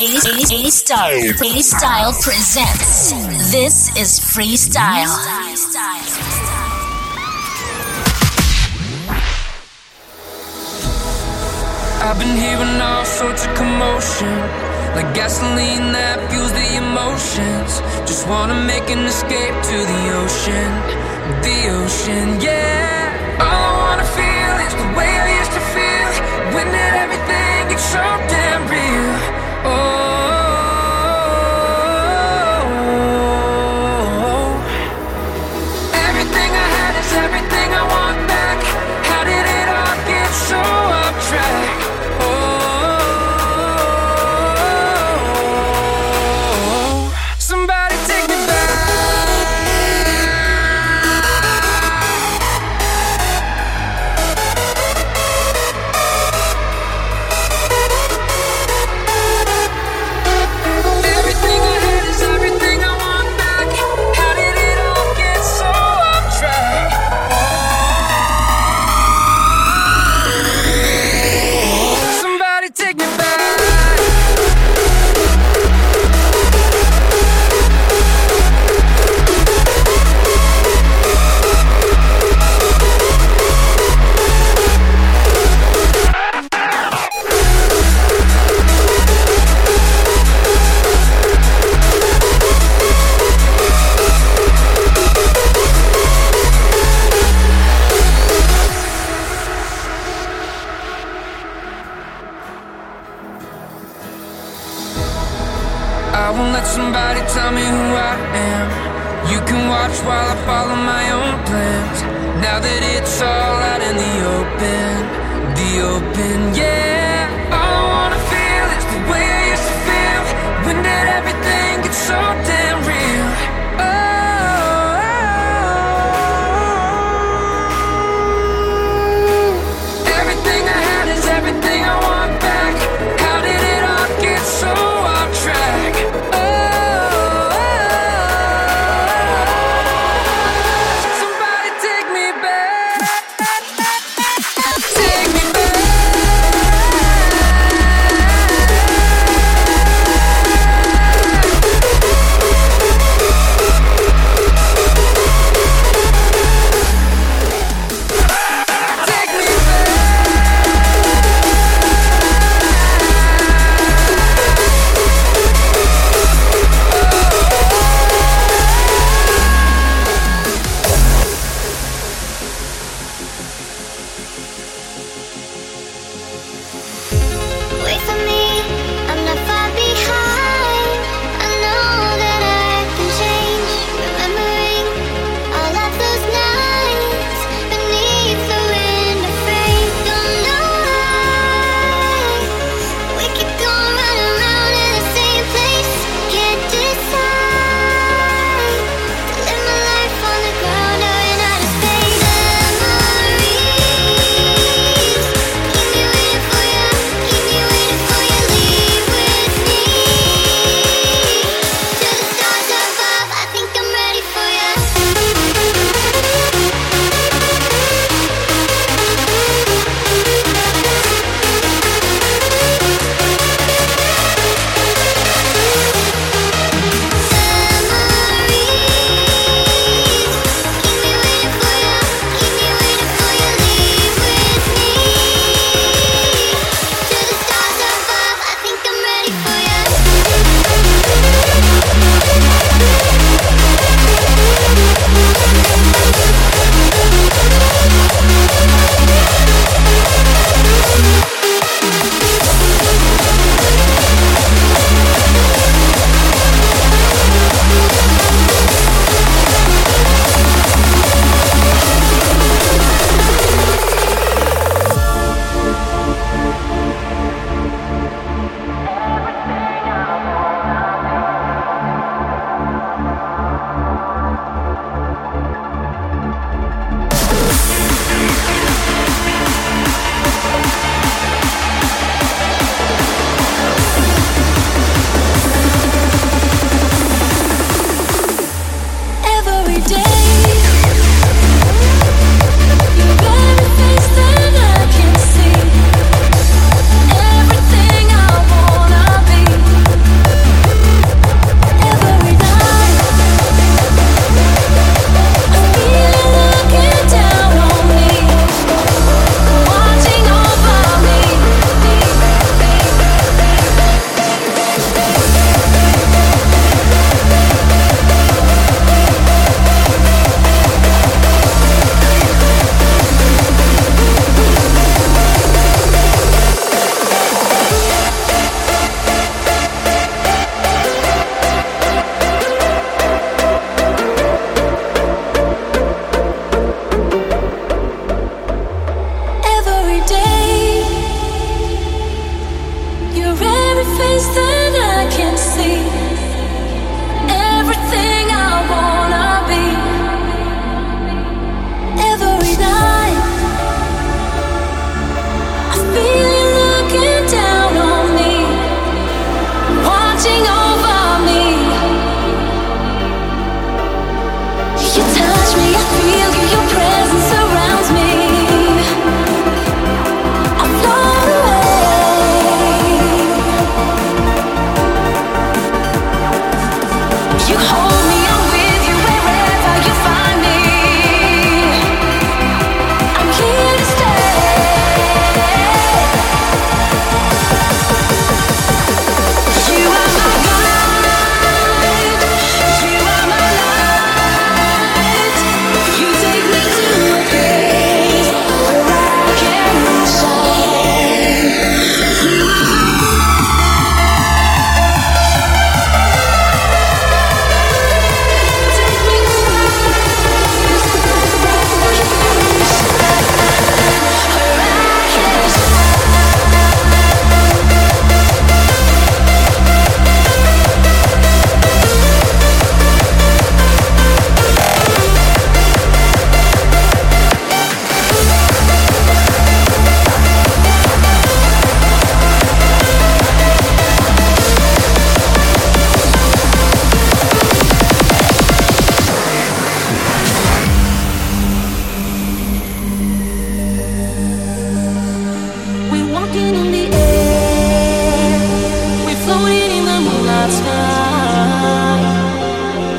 A Style. A Style presents. This is Freestyle. I've been hearing all sorts of commotion, like gasoline that fuels the emotions. Just wanna make an escape to the ocean, the ocean, yeah. All I wanna feel is the way I used to feel when did everything get so damn real. Oh. Now that it's all out in the open, the open, yeah.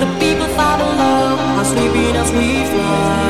The people far below are sleeping as we fly.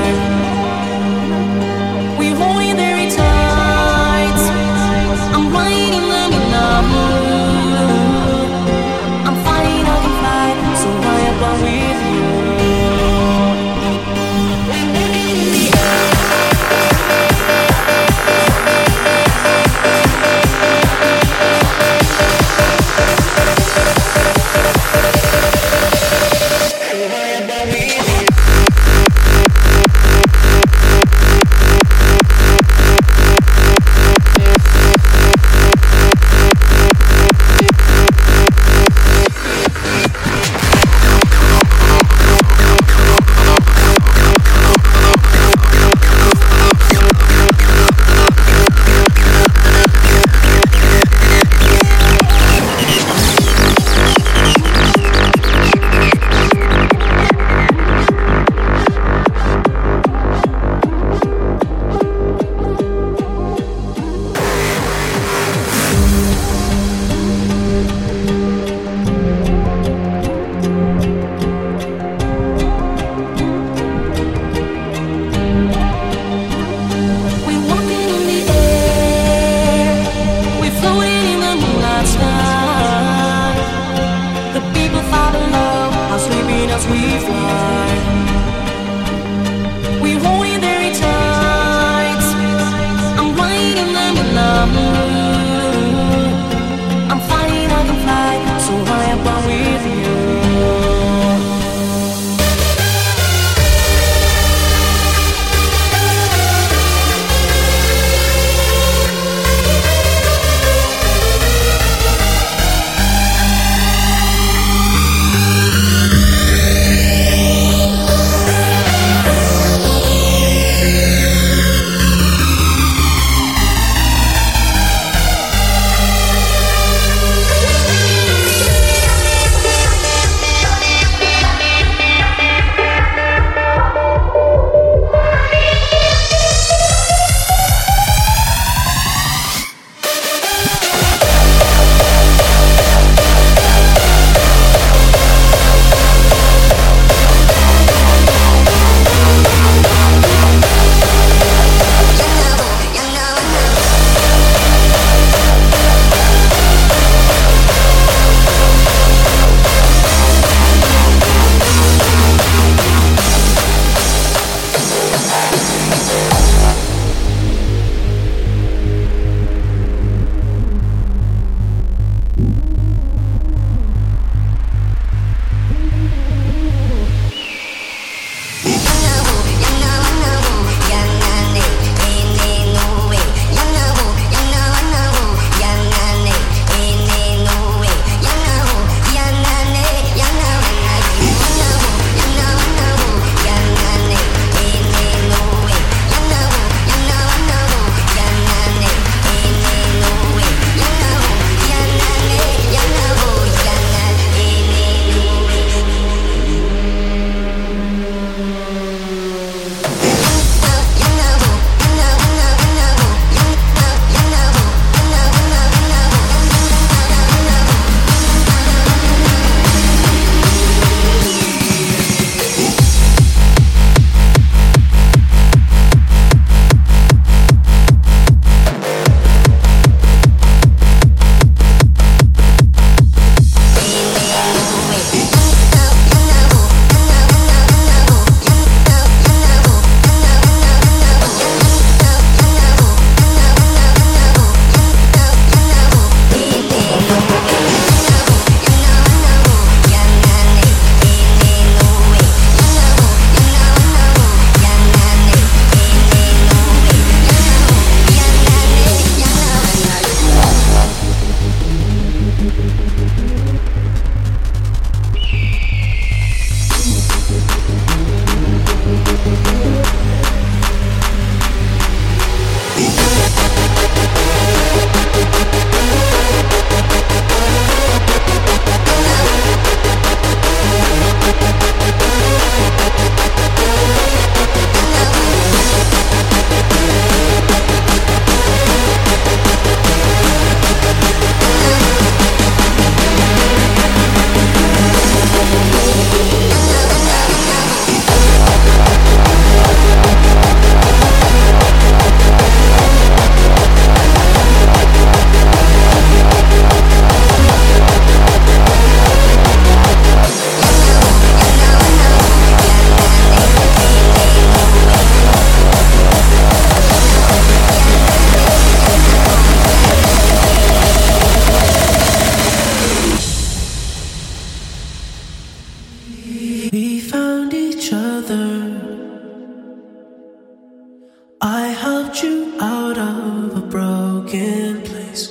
I helped you out of a broken place.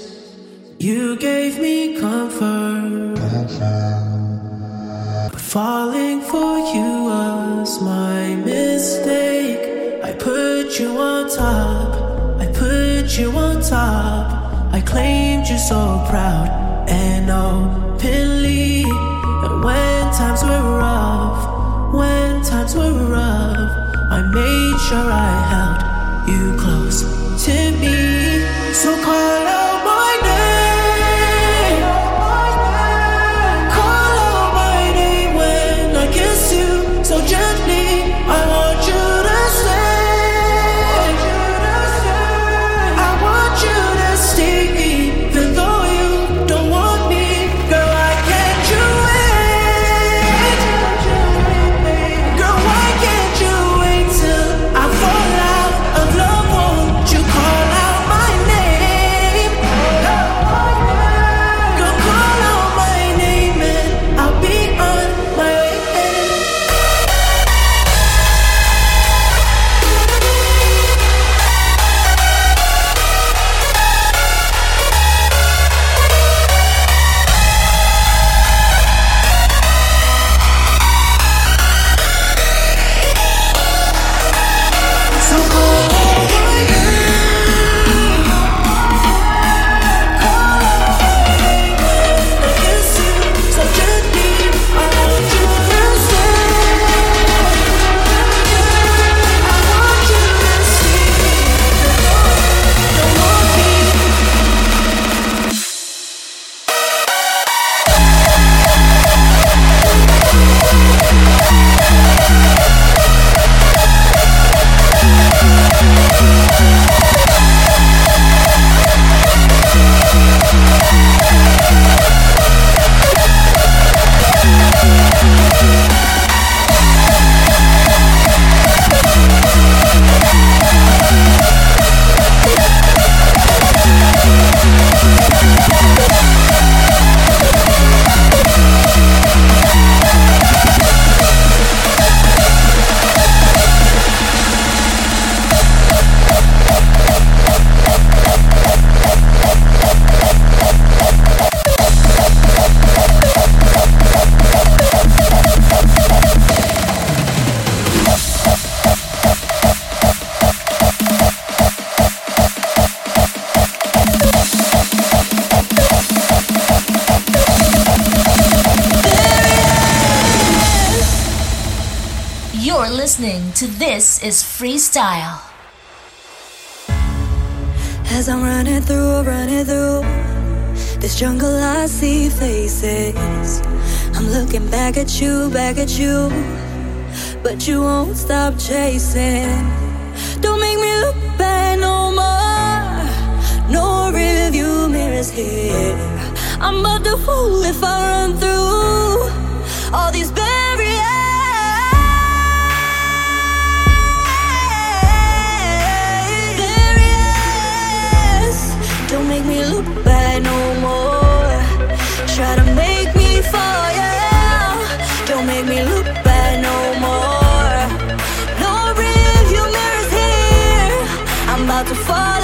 You gave me comfort. But falling for you was my mistake. I put you on top. I put you on top. I claimed you so proud and openly. And when times were rough, when times were rough, I made sure I helped to jungle, I see faces. I'm looking back at you, back at you. But you won't stop chasing. Don't make me look back no more. No rearview mirrors here. I'm about to fall if I run through all these barriers. Don't make me look back no more try to make me fall, yeah. Don't make me look bad no more. No rearview mirrors here. I'm about to fall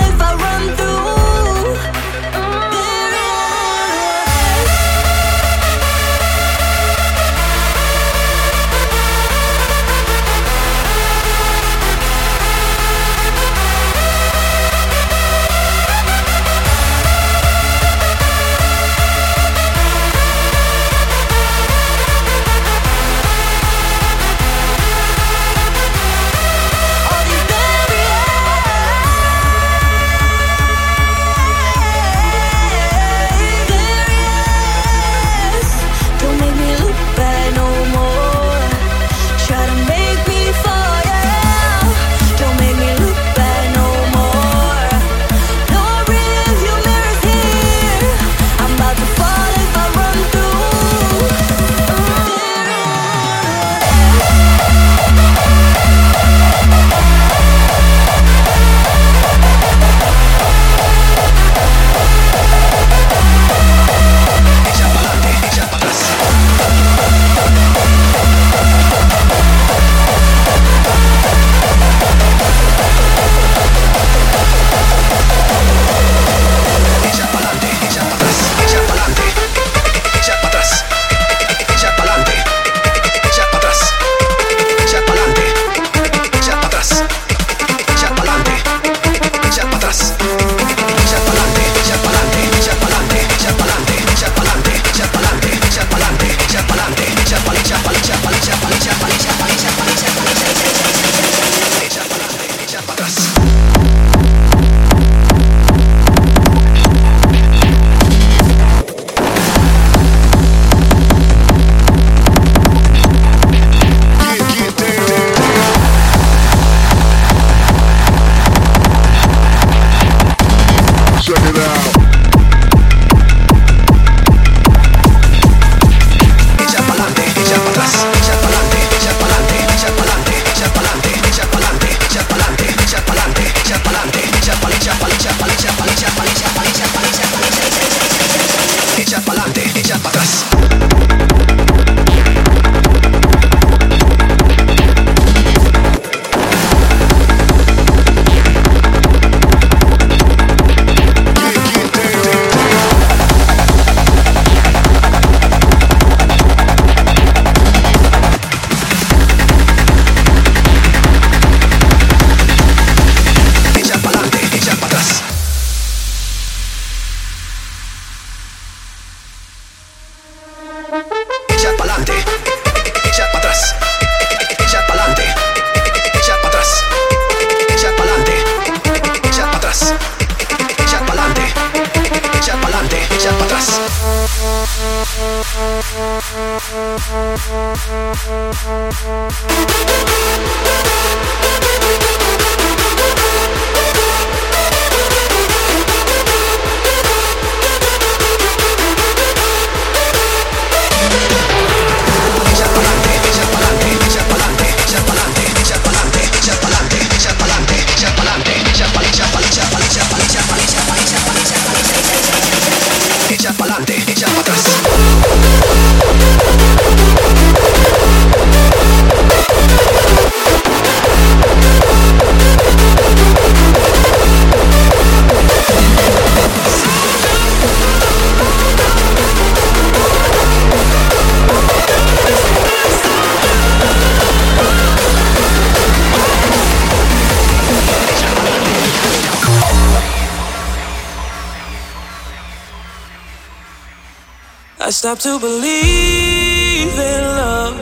stop to believe in love.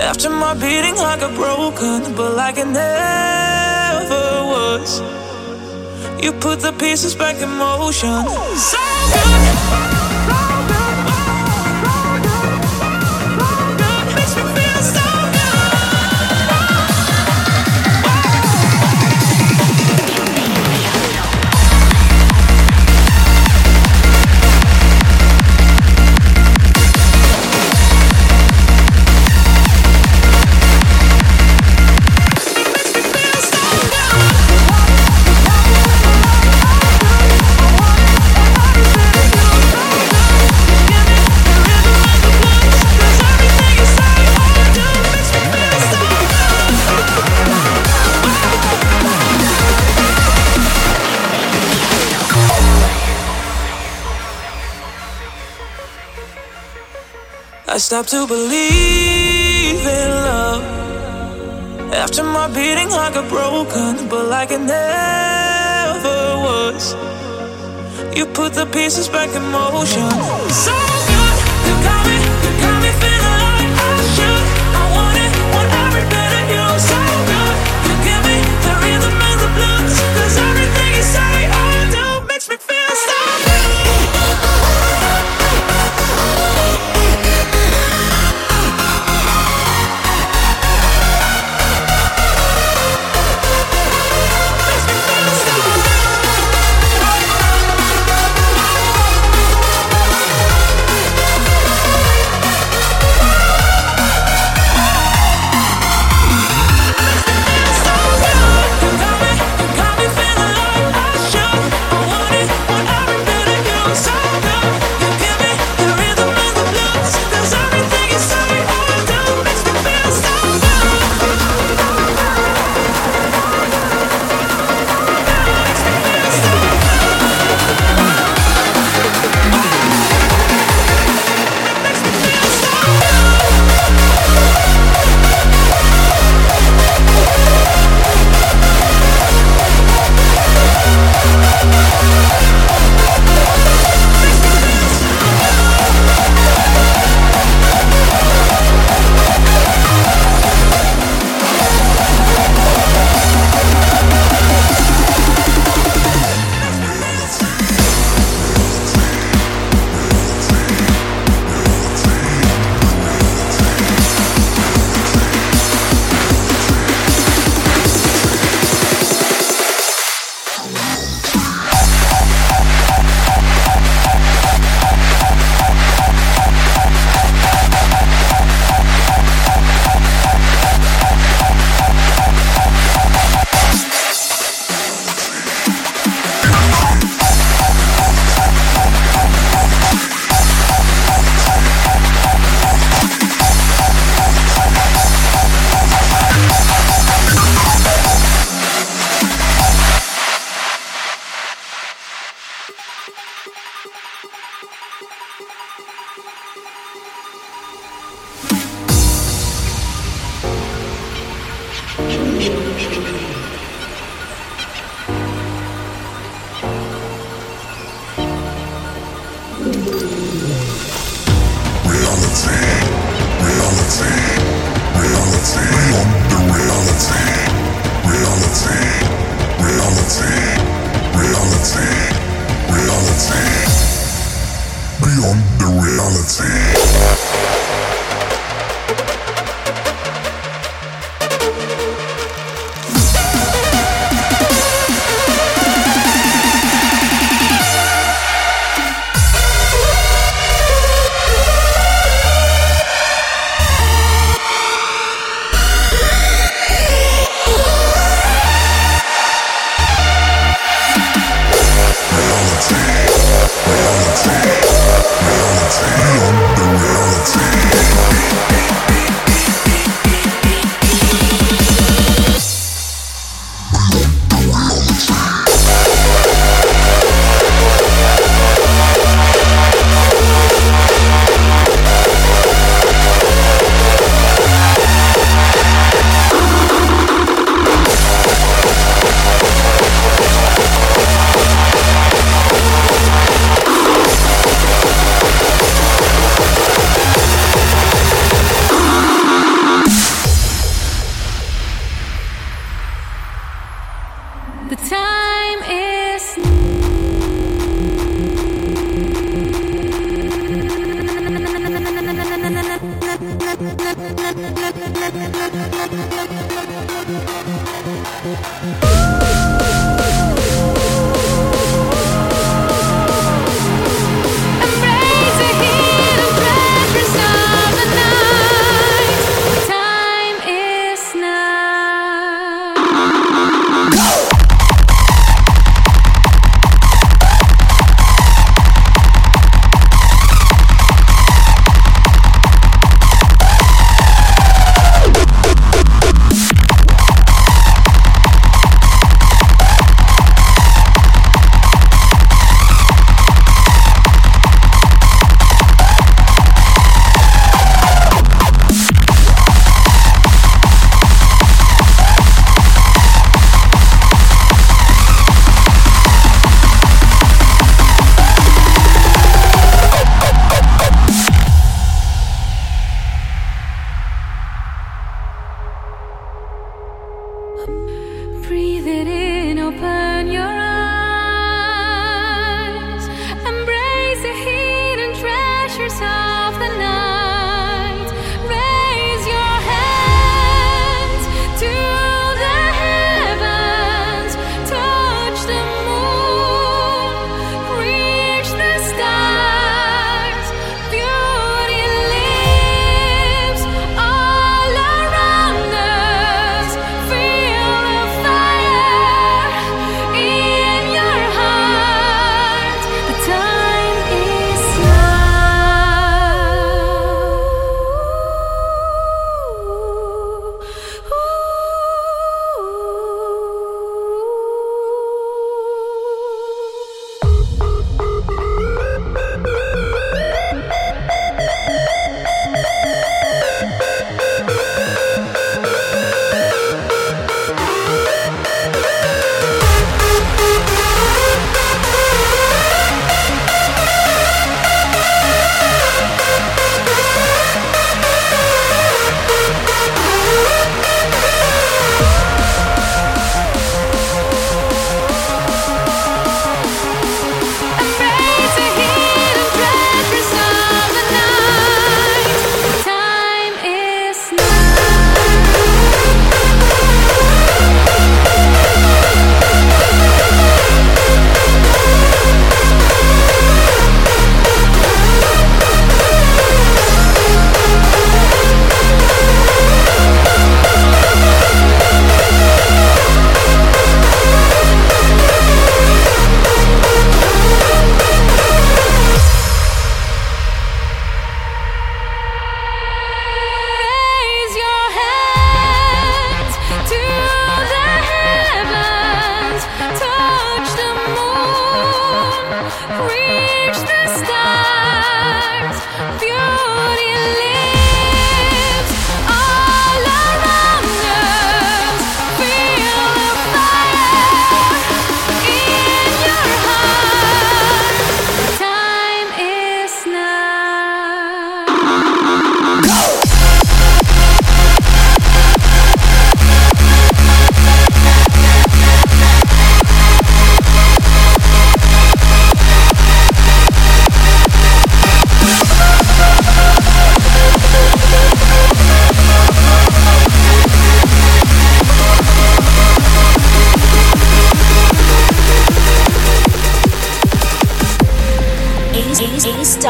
After my beating like a broken, but like it never was. You put the pieces back in motion. So good. I stopped to believe in love. After my beating like a broken, but like it never was. You put the pieces back in motion. So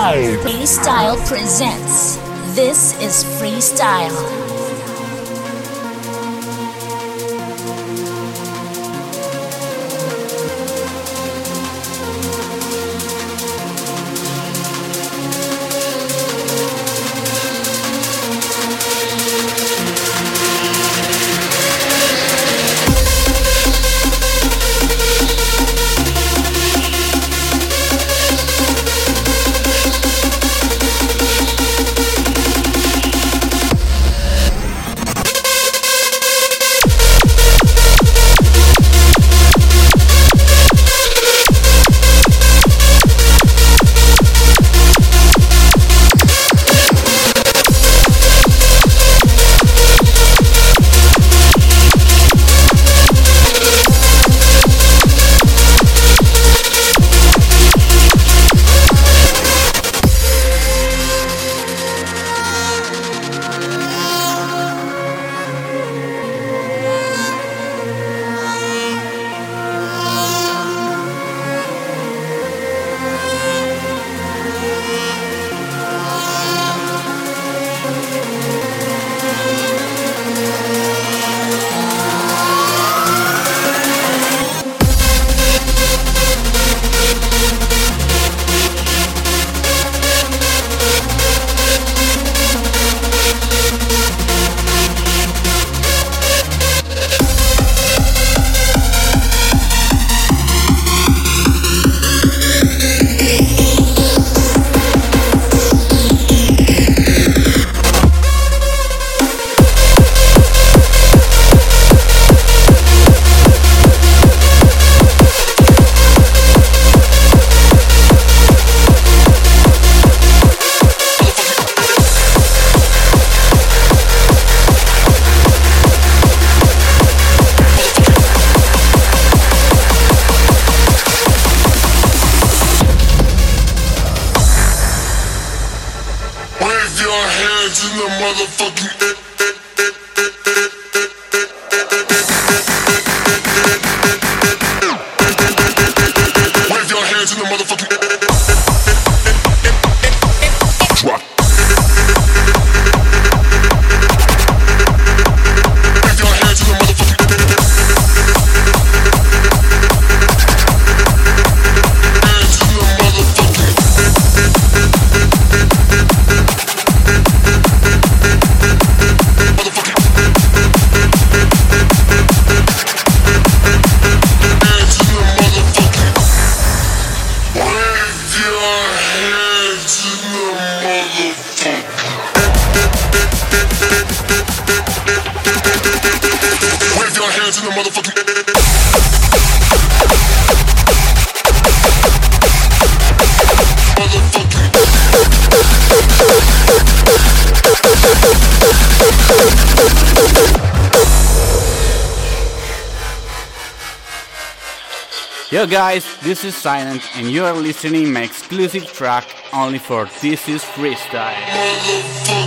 Live. Freestyle presents. This is Freestyle. Guys, this is Silent and you are listening my exclusive track only for This is Freestyle.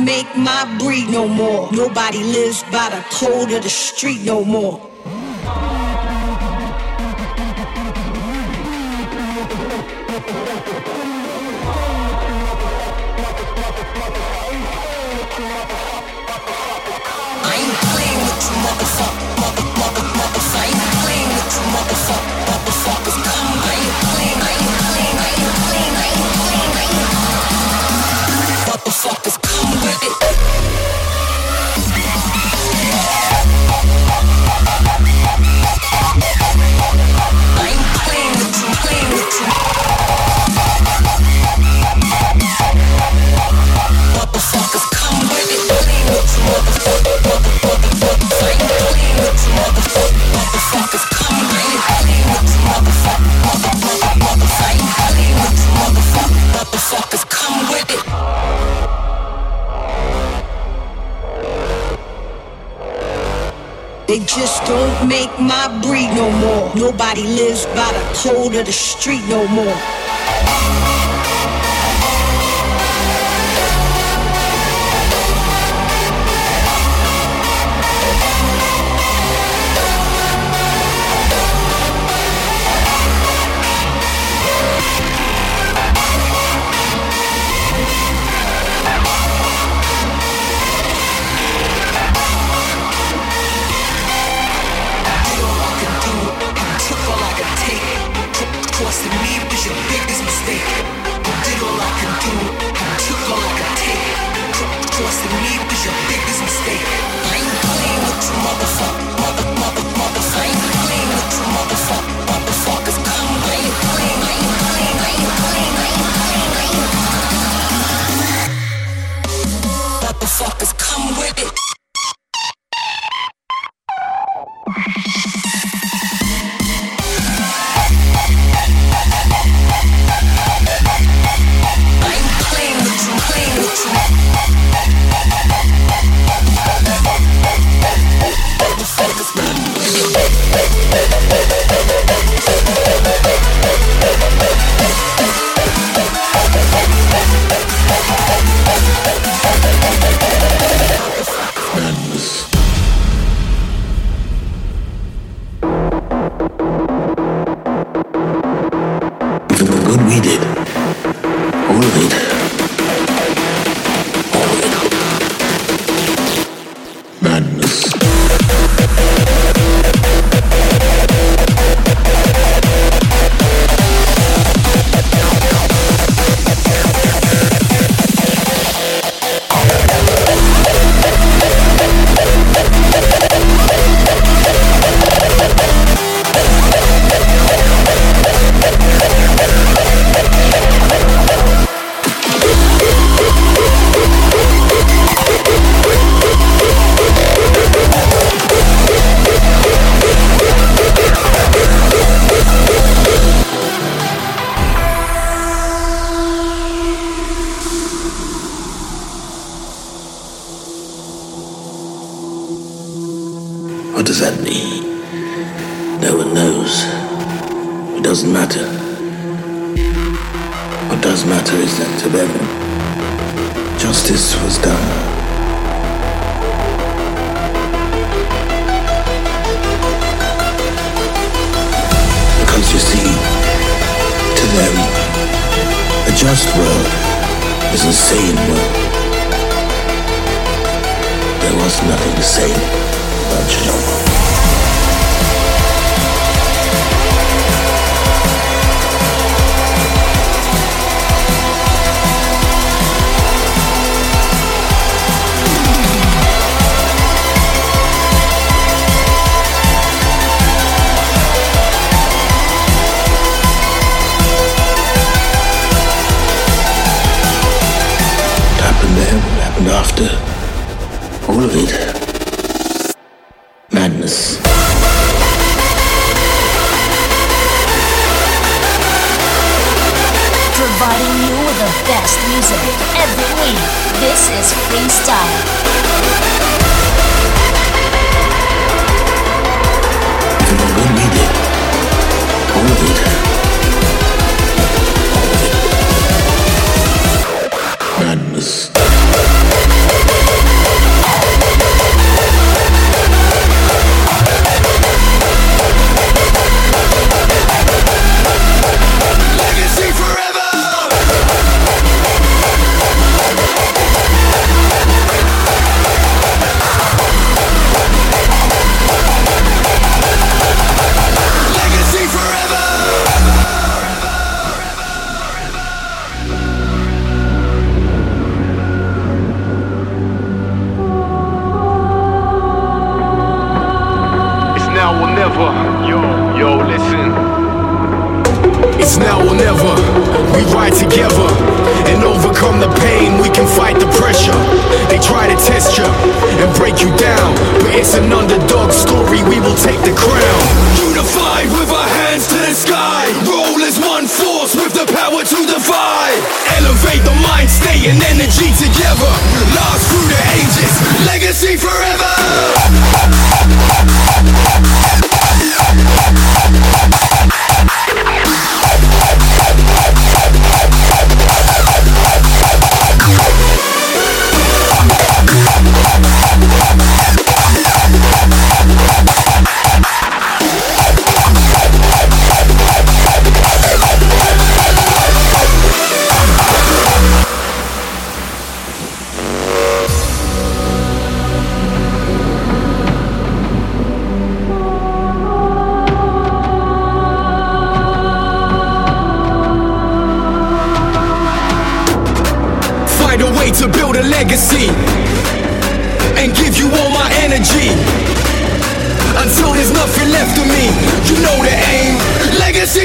make my breed no more. Nobody lives by the code of the street no more. Just don't make my breed no more. Nobody lives by the code of the street no more. Legacy forever.